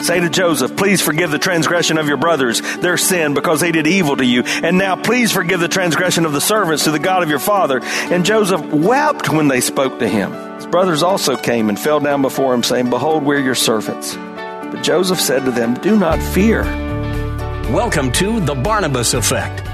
Say to Joseph, please forgive the transgression of your brothers, their sin, because they did evil to you. And now please forgive the transgression of the servants to the God of your father. And Joseph wept when they spoke to him. His brothers also came and fell down before him, saying, Behold, we're your servants. But Joseph said to them, Do not fear. Welcome to The Barnabas Effect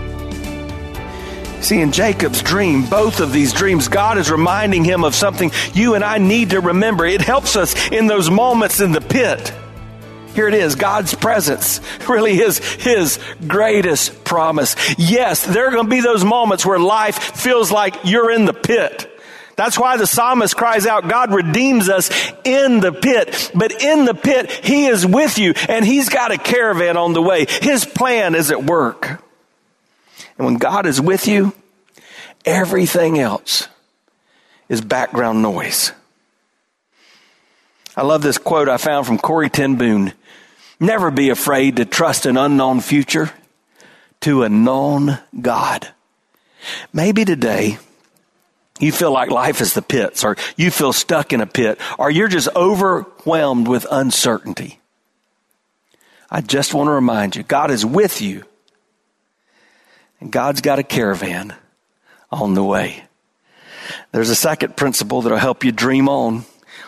See, in Jacob's dream, both of these dreams, God is reminding him of something you and I need to remember. It helps us in those moments in the pit. Here it is, God's presence really is His greatest promise. Yes, there are going to be those moments where life feels like you're in the pit. That's why the psalmist cries out, God redeems us in the pit. But in the pit, He is with you and He's got a caravan on the way. His plan is at work. And when God is with you, everything else is background noise. I love this quote I found from Corrie ten Boom. Never be afraid to trust an unknown future to a known God. Maybe today you feel like life is the pits or you feel stuck in a pit or you're just overwhelmed with uncertainty. I just want to remind you, God is with you and God's got a caravan on the way. There's a second principle that'll help you dream on.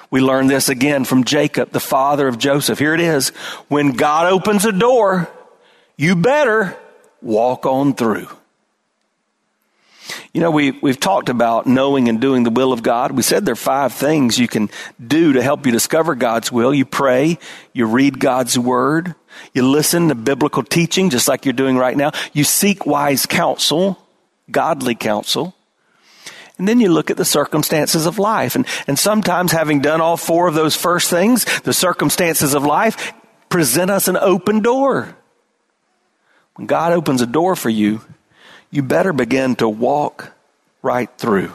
We learn this again from Jacob, the father of Joseph. Here it is. When God opens a door, you better walk on through. You know, we, we've talked about knowing and doing the will of God. We said there are five things you can do to help you discover God's will. You pray, you read God's word, you listen to biblical teaching, just like you're doing right now. You seek wise counsel, godly counsel. And then you look at the circumstances of life. And, and sometimes, having done all four of those first things, the circumstances of life present us an open door. When God opens a door for you, you better begin to walk right through.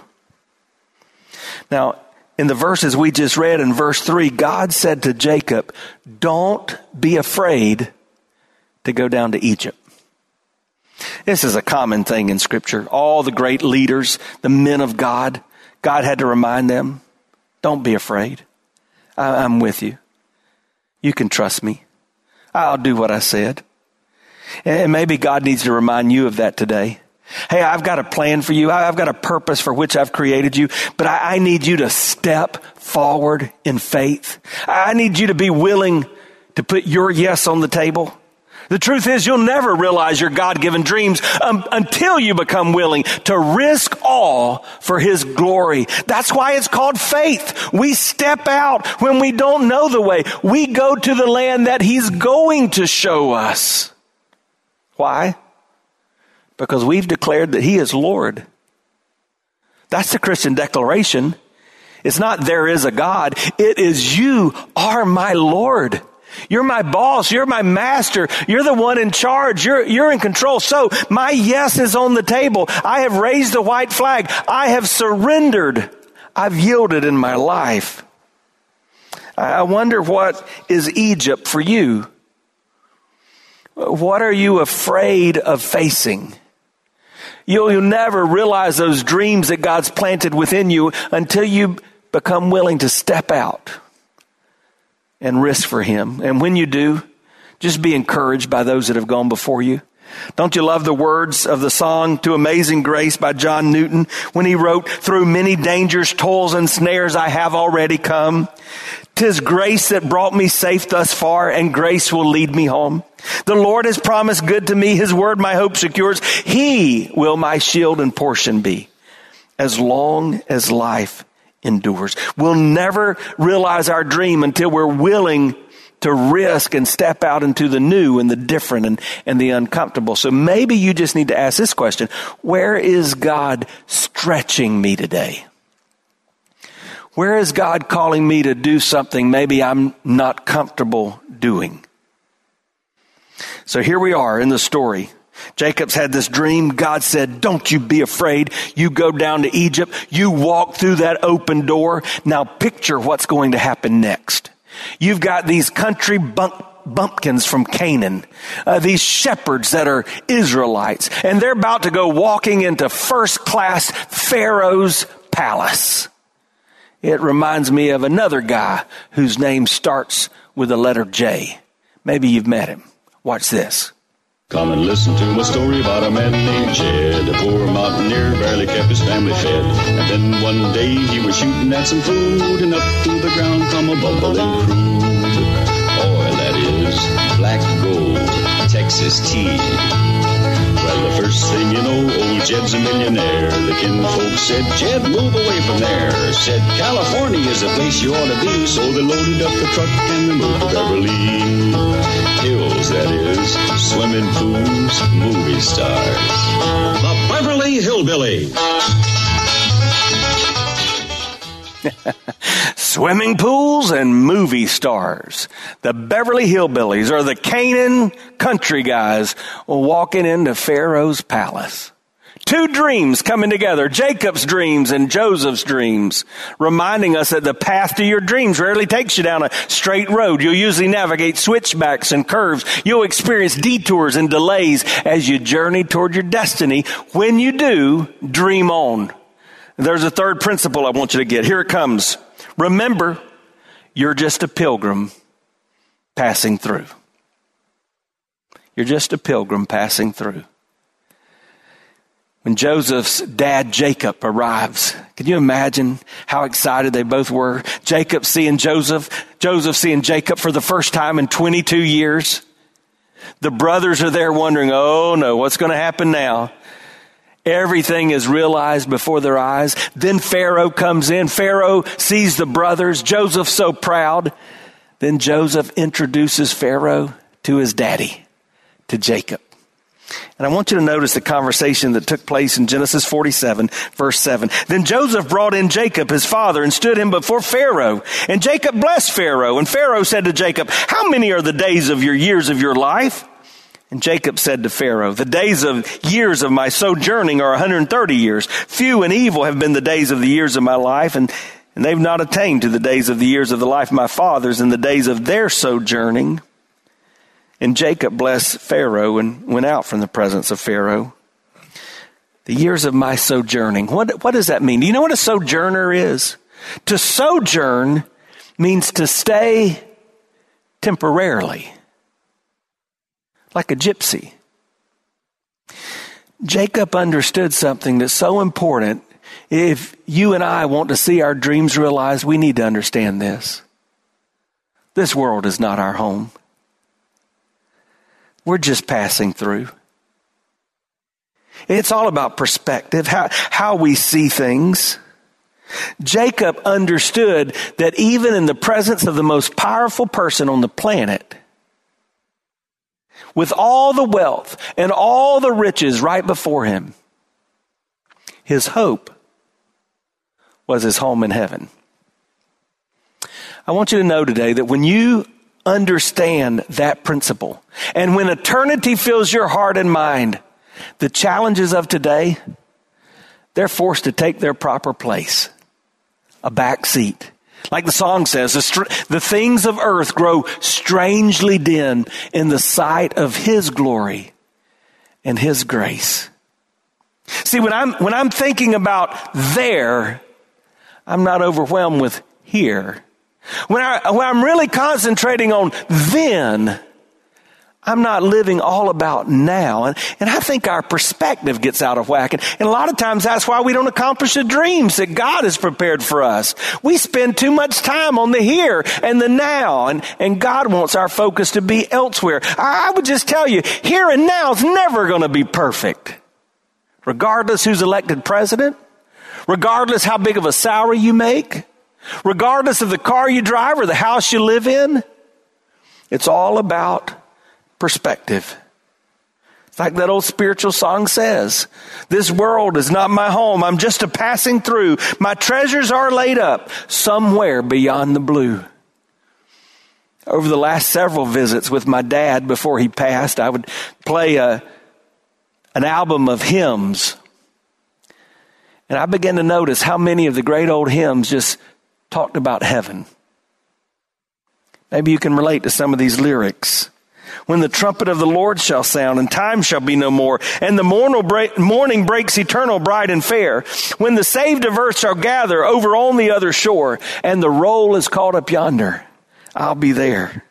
Now, in the verses we just read in verse 3, God said to Jacob, Don't be afraid to go down to Egypt. This is a common thing in Scripture. All the great leaders, the men of God, God had to remind them, Don't be afraid. I'm with you. You can trust me. I'll do what I said. And maybe God needs to remind you of that today. Hey, I've got a plan for you. I've got a purpose for which I've created you, but I, I, need you to step forward in faith. I need you to be willing to put your yes on the table. The truth is, you'll never realize your God given dreams um, until you become willing to risk all for His glory. That's why it's called faith. We step out when we don't know the way. We go to the land that He's going to show us. Why? Because we've declared that He is Lord. That's the Christian declaration. It's not there is a God. It is you are my Lord. You're my boss. You're my master. You're the one in charge. You're, you're in control. So my yes is on the table. I have raised the white flag. I have surrendered. I've yielded in my life. I wonder what is Egypt for you? What are you afraid of facing? You'll, you'll never realize those dreams that God's planted within you until you become willing to step out and risk for Him. And when you do, just be encouraged by those that have gone before you. Don't you love the words of the song To Amazing Grace by John Newton when he wrote, Through many dangers, toils, and snares I have already come. Tis grace that brought me safe thus far, and grace will lead me home. The Lord has promised good to me. His word my hope secures. He will my shield and portion be as long as life endures. We'll never realize our dream until we're willing to risk and step out into the new and the different and, and the uncomfortable. So maybe you just need to ask this question. Where is God stretching me today? Where is God calling me to do something maybe I'm not comfortable doing? So here we are in the story. Jacob's had this dream. God said, don't you be afraid. You go down to Egypt. You walk through that open door. Now picture what's going to happen next. You've got these country bunk, bumpkins from Canaan, uh, these shepherds that are Israelites, and they're about to go walking into first class Pharaoh's palace. It reminds me of another guy whose name starts with the letter J. Maybe you've met him. Watch this. Come and listen to my story about a man named Jed. A poor mountaineer barely kept his family fed. And then one day he was shooting at some food, and up through the ground come a bubbling crude. Oil that is, black gold, Texas tea. Well, the first thing you know, old Jed's a millionaire. The kinfolk said, Jed, move away from there. Said, California is the place you ought to be. So they loaded up the truck and they moved to Beverly Hills, that is, swimming pools, movie stars. The Beverly Hillbilly. Swimming pools and movie stars. The Beverly Hillbillies or the Canaan country guys walking into Pharaoh's palace. Two dreams coming together, Jacob's dreams and Joseph's dreams, reminding us that the path to your dreams rarely takes you down a straight road. You'll usually navigate switchbacks and curves. You'll experience detours and delays as you journey toward your destiny. When you do, dream on. There's a third principle I want you to get. Here it comes. Remember, you're just a pilgrim passing through. You're just a pilgrim passing through. When Joseph's dad Jacob arrives, can you imagine how excited they both were? Jacob seeing Joseph, Joseph seeing Jacob for the first time in 22 years. The brothers are there wondering, oh no, what's going to happen now? Everything is realized before their eyes. Then Pharaoh comes in. Pharaoh sees the brothers. Joseph's so proud. Then Joseph introduces Pharaoh to his daddy, to Jacob. And I want you to notice the conversation that took place in Genesis 47, verse 7. Then Joseph brought in Jacob, his father, and stood him before Pharaoh. And Jacob blessed Pharaoh. And Pharaoh said to Jacob, How many are the days of your years of your life? And Jacob said to Pharaoh, The days of years of my sojourning are 130 years. Few and evil have been the days of the years of my life, and, and they've not attained to the days of the years of the life of my fathers and the days of their sojourning. And Jacob blessed Pharaoh and went out from the presence of Pharaoh. The years of my sojourning. What, what does that mean? Do you know what a sojourner is? To sojourn means to stay temporarily like a gypsy. Jacob understood something that's so important. If you and I want to see our dreams realized, we need to understand this. This world is not our home. We're just passing through. It's all about perspective, how, how we see things. Jacob understood that even in the presence of the most powerful person on the planet, with all the wealth and all the riches right before him, his hope was his home in heaven. I want you to know today that when you understand that principle, and when eternity fills your heart and mind, the challenges of today, they're forced to take their proper place, a back seat. Like the song says, the, str- the things of earth grow strangely dim in the sight of His glory and His grace. See, when I'm, when I'm thinking about there, I'm not overwhelmed with here. When, I, when I'm really concentrating on then, I'm not living all about now. And, and I think our perspective gets out of whack. And, and a lot of times that's why we don't accomplish the dreams that God has prepared for us. We spend too much time on the here and the now. And, and God wants our focus to be elsewhere. I, I would just tell you, here and now is never going to be perfect. Regardless who's elected president, regardless how big of a salary you make, regardless of the car you drive or the house you live in, it's all about perspective. It's like that old spiritual song says, this world is not my home. I'm just a passing through. My treasures are laid up somewhere beyond the blue. Over the last several visits with my dad before he passed, I would play a, an album of hymns. And I began to notice how many of the great old hymns just talked about heaven. Maybe you can relate to some of these lyrics when the trumpet of the Lord shall sound, and time shall be no more, and the morning breaks eternal, bright and fair, when the saved of earth shall gather over on the other shore, and the roll is called up yonder, I'll be there.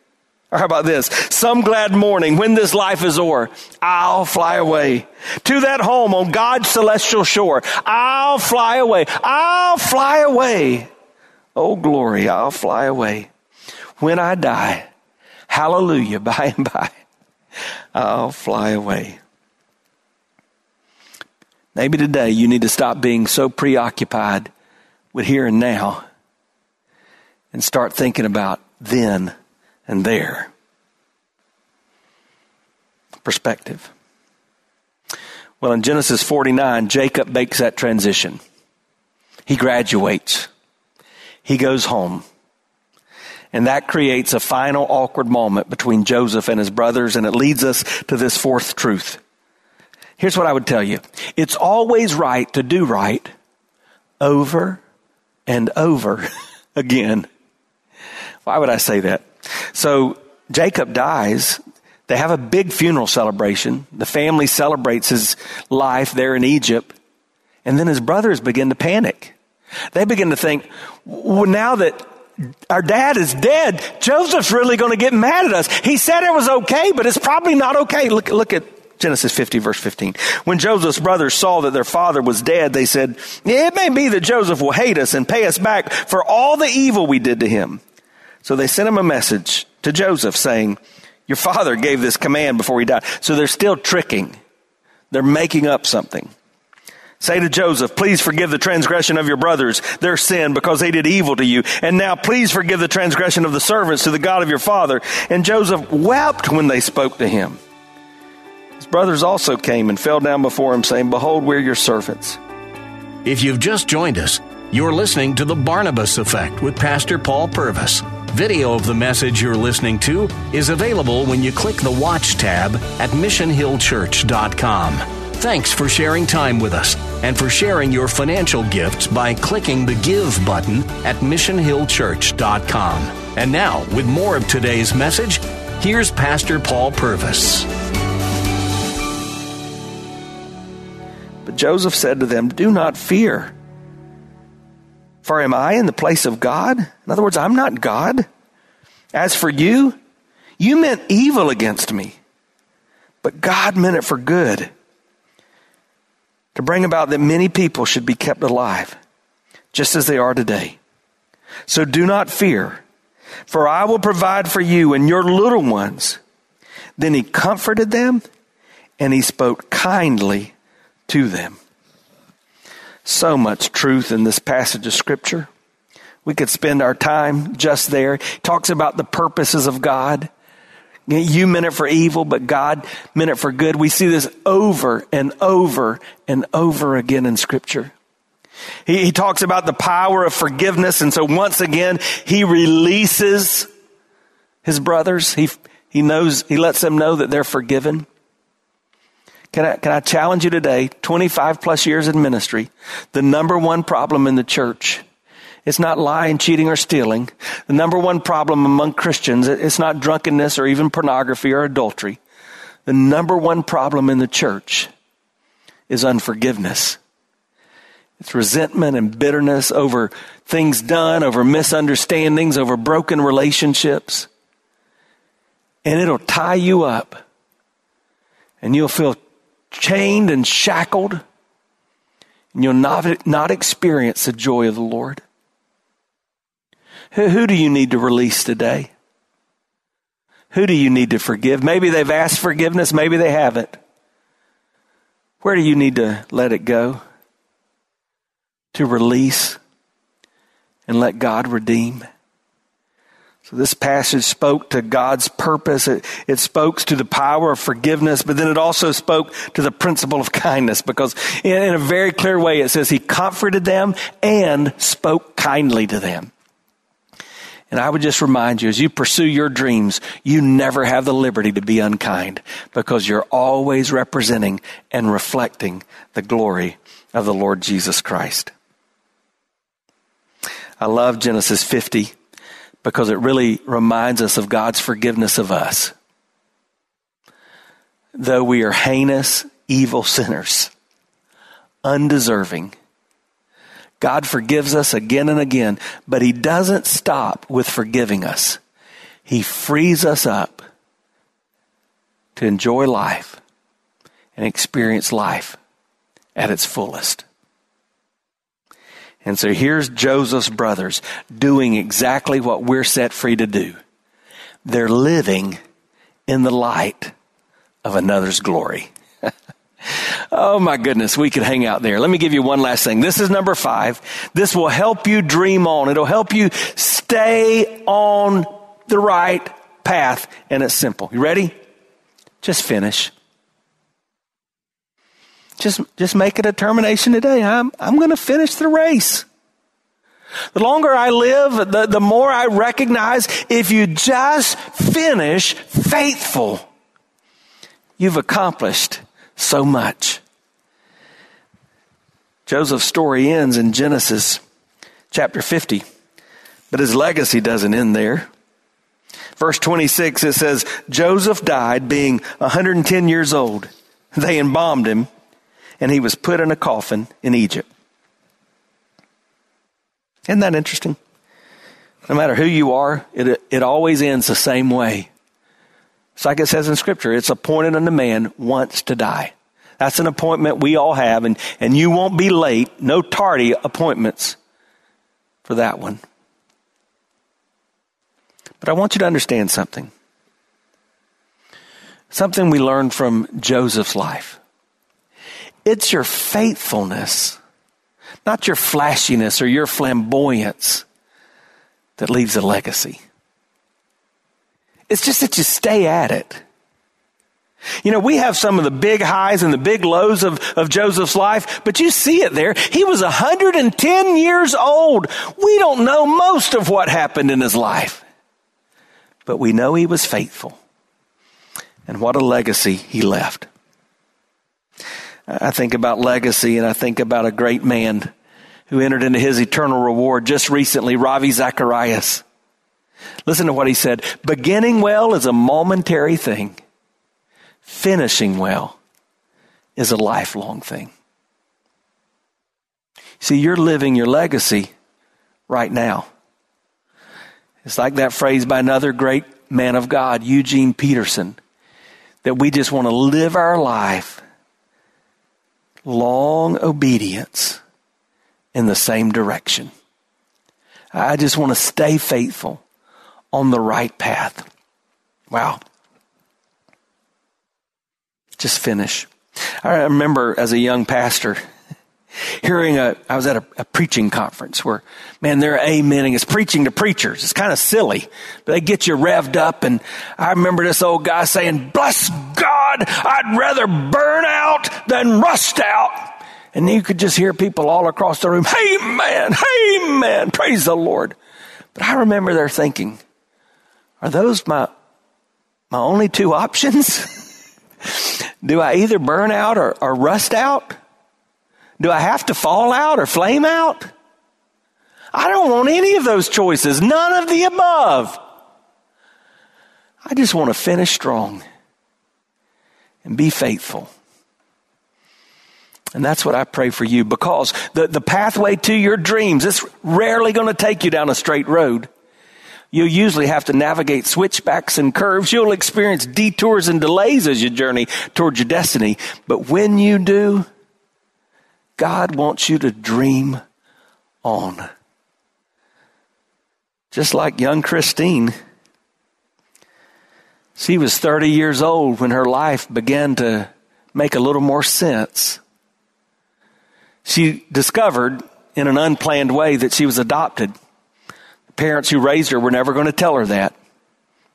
Or how about this? Some glad morning when this life is o'er, I'll fly away to that home on God's celestial shore. I'll fly away. I'll fly away. Oh glory, I'll fly away. When I die, Hallelujah, by and by, I'll fly away. Maybe today you need to stop being so preoccupied with here and now and start thinking about then and there. Perspective. Well, in Genesis 49, Jacob makes that transition. He graduates. He goes home. And that creates a final awkward moment between Joseph and his brothers, and it leads us to this fourth truth. Here's what I would tell you it's always right to do right over and over again. Why would I say that? So Jacob dies. They have a big funeral celebration. The family celebrates his life there in Egypt. And then his brothers begin to panic. They begin to think, well, now that our dad is dead. Joseph's really going to get mad at us. He said it was okay, but it's probably not okay. Look, look at Genesis 50 verse 15. When Joseph's brothers saw that their father was dead, they said, it may be that Joseph will hate us and pay us back for all the evil we did to him. So they sent him a message to Joseph saying, your father gave this command before he died. So they're still tricking. They're making up something. Say to Joseph, please forgive the transgression of your brothers, their sin, because they did evil to you. And now please forgive the transgression of the servants to the God of your father. And Joseph wept when they spoke to him. His brothers also came and fell down before him, saying, Behold, we're your servants. If you've just joined us, you're listening to The Barnabas Effect with Pastor Paul Purvis. Video of the message you're listening to is available when you click the Watch tab at missionhillchurch.com. Thanks for sharing time with us and for sharing your financial gifts by clicking the Give button at missionhillchurch.com. And now, with more of today's message, here's Pastor Paul Purvis. But Joseph said to them, Do not fear. For am I in the place of God? In other words, I'm not God. As for you, you meant evil against me, but God meant it for good to bring about that many people should be kept alive, just as they are today. So do not fear, for I will provide for you and your little ones. Then he comforted them and he spoke kindly to them. So much truth in this passage of scripture. We could spend our time just there. He talks about the purposes of God. You meant it for evil, but God meant it for good. We see this over and over and over again in Scripture. He, he, talks about the power of forgiveness, and so once again, he releases his brothers. He, he knows, he lets them know that they're forgiven. Can I, can I challenge you today, 25 plus years in ministry, the number one problem in the church it's not lying, cheating, or stealing. The number one problem among Christians, it's not drunkenness or even pornography or adultery. The number one problem in the church is unforgiveness. It's resentment and bitterness over things done, over misunderstandings, over broken relationships. and it'll tie you up. And you'll feel chained and shackled, and you'll not, not experience the joy of the Lord. Who, who do you need to release today? Who do you need to forgive? Maybe they've asked forgiveness, maybe they haven't. Where do you need to let it go? To release and let God redeem? So this passage spoke to God's purpose. It, it spoke to the power of forgiveness, but then it also spoke to the principle of kindness because in, in a very clear way it says he comforted them and spoke kindly to them. And I would just remind you, as you pursue your dreams, you never have the liberty to be unkind because you're always representing and reflecting the glory of the Lord Jesus Christ. I love Genesis 50 because it really reminds us of God's forgiveness of us. Though we are heinous, evil sinners, undeserving, God forgives us again and again, but He doesn't stop with forgiving us. He frees us up to enjoy life and experience life at its fullest. And so here's Joseph's brothers doing exactly what we're set free to do. They're living in the light of another's glory. Oh my goodness, we could hang out there. Let me give you one last thing. This is number five. This will help you dream on. It'll help you stay on the right path. And it's simple. You ready? Just finish. Just, just make a determination today. I'm, I'm going to finish the race. The longer I live, the, the more I recognize if you just finish faithful, you've accomplished so much. Joseph's story ends in Genesis chapter 50, but his legacy doesn't end there. Verse 26, it says, Joseph died being 110 years old. They embalmed him, and he was put in a coffin in Egypt. Isn't that interesting? No matter who you are, it, it always ends the same way. It's like it says in Scripture, it's appointed unto man once to die. That's an appointment we all have, and, and you won't be late. No tardy appointments for that one. But I want you to understand something. Something we learned from Joseph's life. It's your faithfulness, not your flashiness or your flamboyance, that leaves a legacy. It's just that you stay at it. You know, we have some of the big highs and the big lows of, of Joseph's life, but you see it there. He was 110 years old. We don't know most of what happened in his life, but we know he was faithful. And what a legacy he left. I think about legacy and I think about a great man who entered into his eternal reward just recently, Ravi Zacharias. Listen to what he said. Beginning well is a momentary thing. Finishing well is a lifelong thing. See, you're living your legacy right now. It's like that phrase by another great man of God, Eugene Peterson, that we just want to live our life long obedience in the same direction. I just want to stay faithful on the right path. Wow. Just finish. I remember as a young pastor hearing a, I was at a, a, preaching conference where, man, they're amening. It's preaching to preachers. It's kind of silly, but they get you revved up. And I remember this old guy saying, bless God, I'd rather burn out than rust out. And you could just hear people all across the room, hey man, hey man, praise the Lord. But I remember they're thinking, are those my, my only two options? Do I either burn out or, or rust out? Do I have to fall out or flame out? I don't want any of those choices, none of the above. I just want to finish strong and be faithful. And that's what I pray for you because the, the pathway to your dreams, it's rarely going to take you down a straight road. You'll usually have to navigate switchbacks and curves. You'll experience detours and delays as you journey towards your destiny. But when you do, God wants you to dream on. Just like young Christine. She was 30 years old when her life began to make a little more sense. She discovered in an unplanned way that she was adopted. Parents who raised her were never going to tell her that.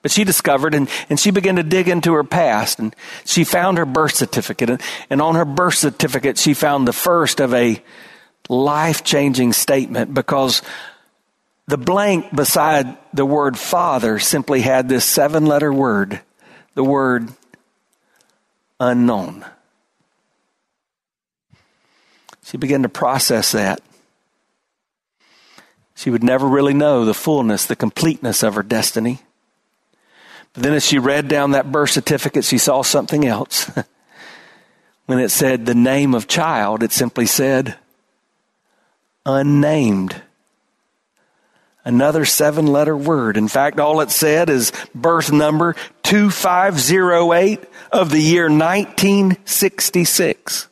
But she discovered and, and she began to dig into her past and she found her birth certificate. And, and on her birth certificate, she found the first of a life changing statement because the blank beside the word father simply had this seven letter word, the word unknown. She began to process that. She would never really know the fullness, the completeness of her destiny. But then as she read down that birth certificate, she saw something else. when it said the name of child, it simply said unnamed. Another seven letter word. In fact, all it said is birth number 2508 of the year 1966.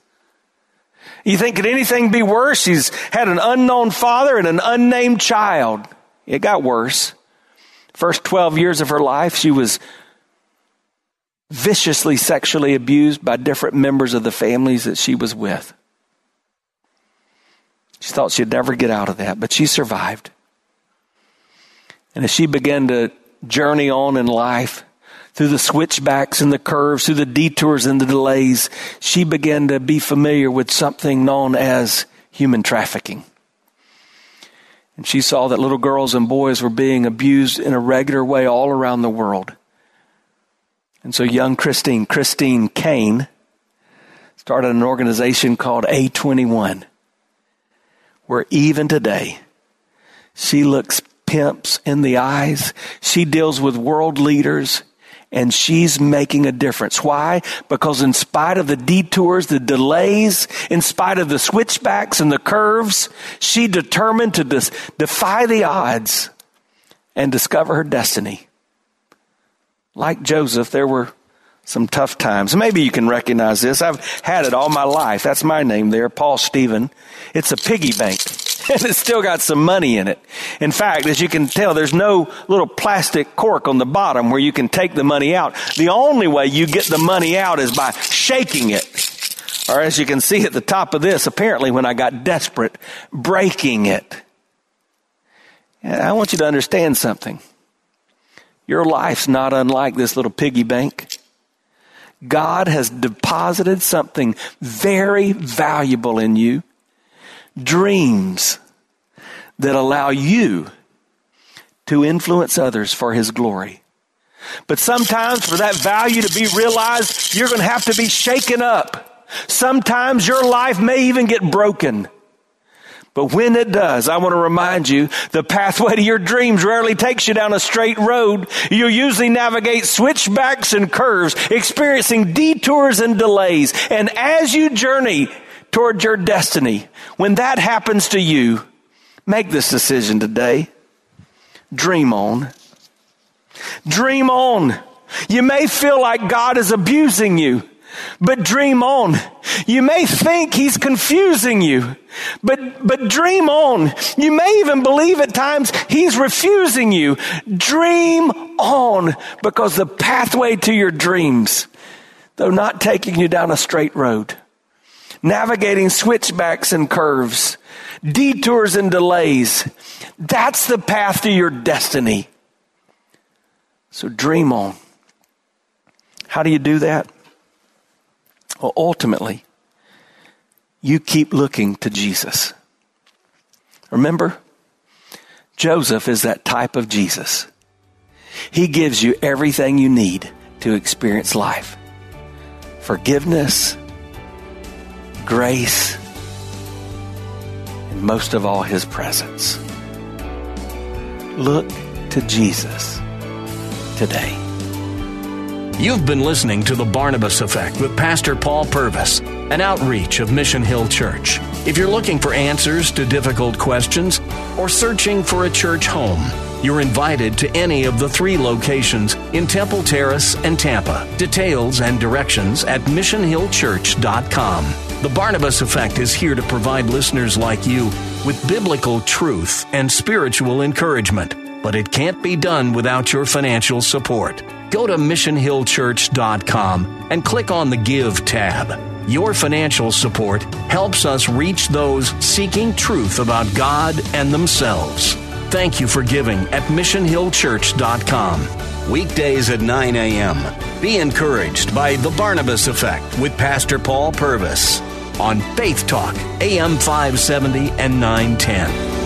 You think, could anything be worse? She's had an unknown father and an unnamed child. It got worse. First 12 years of her life, she was viciously sexually abused by different members of the families that she was with. She thought she'd never get out of that, but she survived. And as she began to journey on in life, through the switchbacks and the curves, through the detours and the delays, she began to be familiar with something known as human trafficking. And she saw that little girls and boys were being abused in a regular way all around the world. And so young Christine, Christine Caine, started an organization called A21, where even today, she looks pimps in the eyes. She deals with world leaders and she's making a difference. Why? Because in spite of the detours, the delays, in spite of the switchbacks and the curves, she determined to dis- defy the odds and discover her destiny. Like Joseph, there were some tough times. Maybe you can recognize this. I've had it all my life. That's my name there, Paul Stephen. It's a piggy bank. And it's still got some money in it. In fact, as you can tell, there's no little plastic cork on the bottom where you can take the money out. The only way you get the money out is by shaking it. Or as you can see at the top of this, apparently when I got desperate, breaking it. And I want you to understand something. Your life's not unlike this little piggy bank. God has deposited something very valuable in you dreams that allow you to influence others for His glory. But sometimes for that value to be realized, you're going to have to be shaken up. Sometimes your life may even get broken. But when it does, I want to remind you, the pathway to your dreams rarely takes you down a straight road. You usually navigate switchbacks and curves, experiencing detours and delays. And as you journey toward your destiny. When that happens to you, make this decision today. Dream on. Dream on. You may feel like God is abusing you, but dream on. You may think He's confusing you, but, but dream on. You may even believe at times He's refusing you. Dream on because the pathway to your dreams, though not taking you down a straight road, navigating switchbacks and curves, detours and delays. That's the path to your destiny. So dream on. How do you do that? Well, ultimately, you keep looking to Jesus. Remember, Joseph is that type of Jesus. He gives you everything you need to experience life forgiveness, grace, most of all, His presence. Look to Jesus today. You've been listening to The Barnabas Effect with Pastor Paul Purvis. An outreach of Mission Hill Church. If you're looking for answers to difficult questions or searching for a church home, you're invited to any of the three locations in Temple Terrace and Tampa. Details and directions at missionhillchurch.com. The Barnabas Effect is here to provide listeners like you with biblical truth and spiritual encouragement, but it can't be done without your financial support. Go to missionhillchurch.com and click on the Give tab. Your financial support helps us reach those seeking truth about God and themselves. Thank you for giving at missionhillchurch.com. Weekdays at 9 a.m. Be encouraged by The Barnabas Effect with Pastor Paul Purvis on Faith Talk, AM 570 and 910.